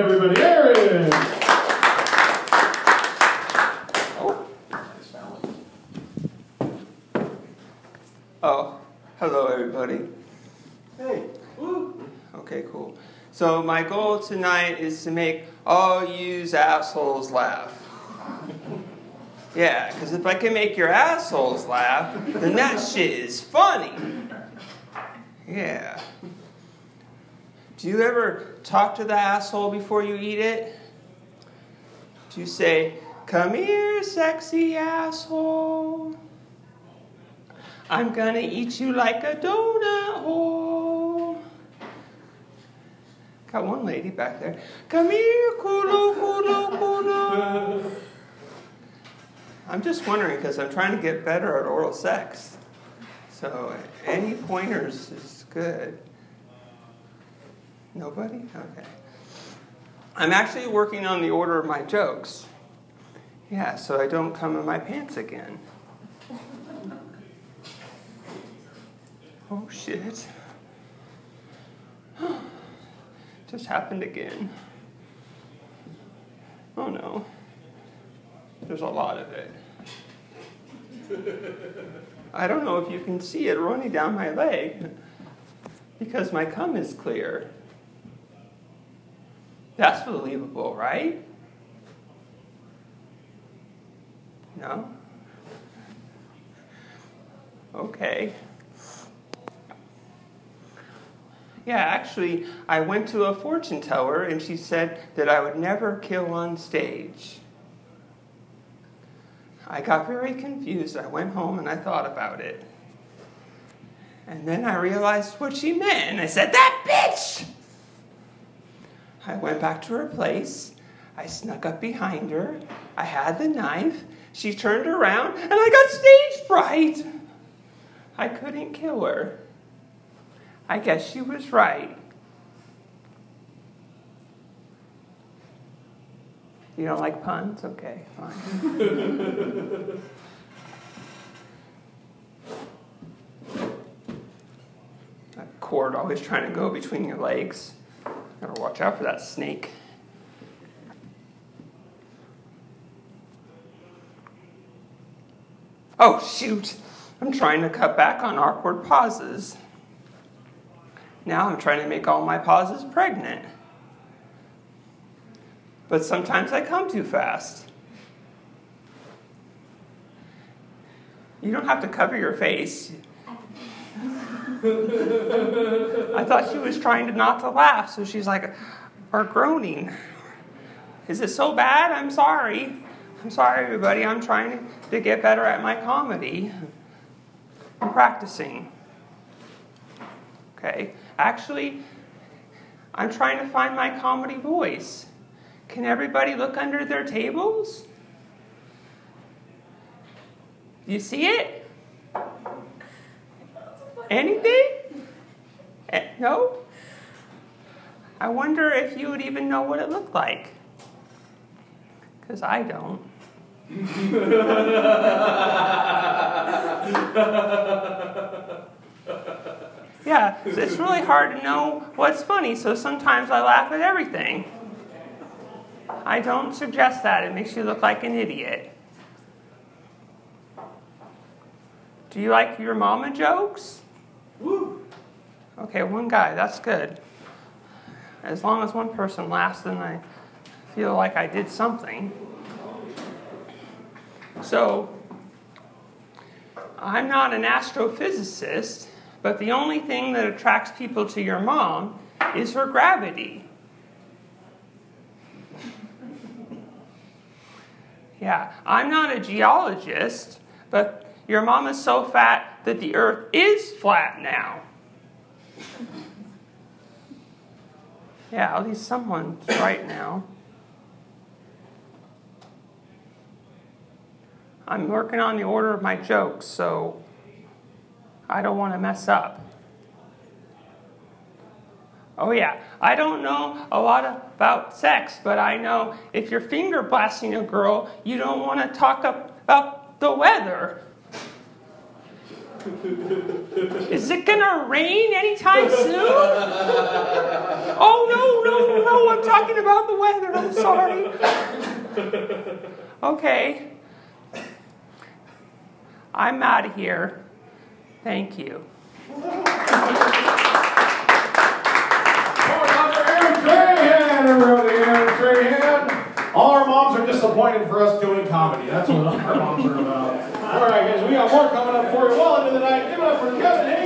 everybody, Aaron! Oh, hello everybody. Hey, woo! Okay, cool. So my goal tonight is to make all yous assholes laugh. Yeah, because if I can make your assholes laugh, then that shit is funny. Yeah. Do you ever talk to the asshole before you eat it? Do you say, Come here, sexy asshole? I'm gonna eat you like a donut hole. Got one lady back there. Come here, culo, culo, culo. I'm just wondering because I'm trying to get better at oral sex. So any pointers is good. Nobody? Okay. I'm actually working on the order of my jokes. Yeah, so I don't come in my pants again. Oh shit. Just happened again. Oh no. There's a lot of it. I don't know if you can see it running down my leg because my cum is clear. That's believable, right? No? Okay. Yeah, actually, I went to a fortune teller and she said that I would never kill on stage. I got very confused. I went home and I thought about it. And then I realized what she meant, and I said, That bitch! I went back to her place. I snuck up behind her. I had the knife. She turned around, and I got stage fright. I couldn't kill her. I guess she was right. You don't like puns? Okay, fine. that cord always trying to go between your legs. Watch out for that snake. Oh, shoot! I'm trying to cut back on awkward pauses. Now I'm trying to make all my pauses pregnant. But sometimes I come too fast. You don't have to cover your face. I thought she was trying to not to laugh, so she's like, or groaning. Is it so bad? I'm sorry. I'm sorry, everybody. I'm trying to get better at my comedy. I'm practicing. Okay? Actually, I'm trying to find my comedy voice. Can everybody look under their tables? You see it? Anything? Eh, no? I wonder if you would even know what it looked like. Because I don't. yeah, so it's really hard to know what's funny, so sometimes I laugh at everything. I don't suggest that, it makes you look like an idiot. Do you like your mama jokes? Woo! Okay, one guy, that's good. As long as one person laughs, then I feel like I did something. So, I'm not an astrophysicist, but the only thing that attracts people to your mom is her gravity. Yeah, I'm not a geologist, but your mom is so fat that the earth is flat now. Yeah, at least someone's right now. I'm working on the order of my jokes, so I don't want to mess up. Oh, yeah, I don't know a lot about sex, but I know if you're finger blasting a girl, you don't want to talk about the weather. Is it gonna rain anytime soon? Oh no, no, no, I'm talking about the weather. I'm sorry. Okay. I'm out of here. Thank you. Our moms are disappointed for us doing comedy. That's what our moms are about. All right, guys, we got more coming up for you well into the night. Give it up for Kevin.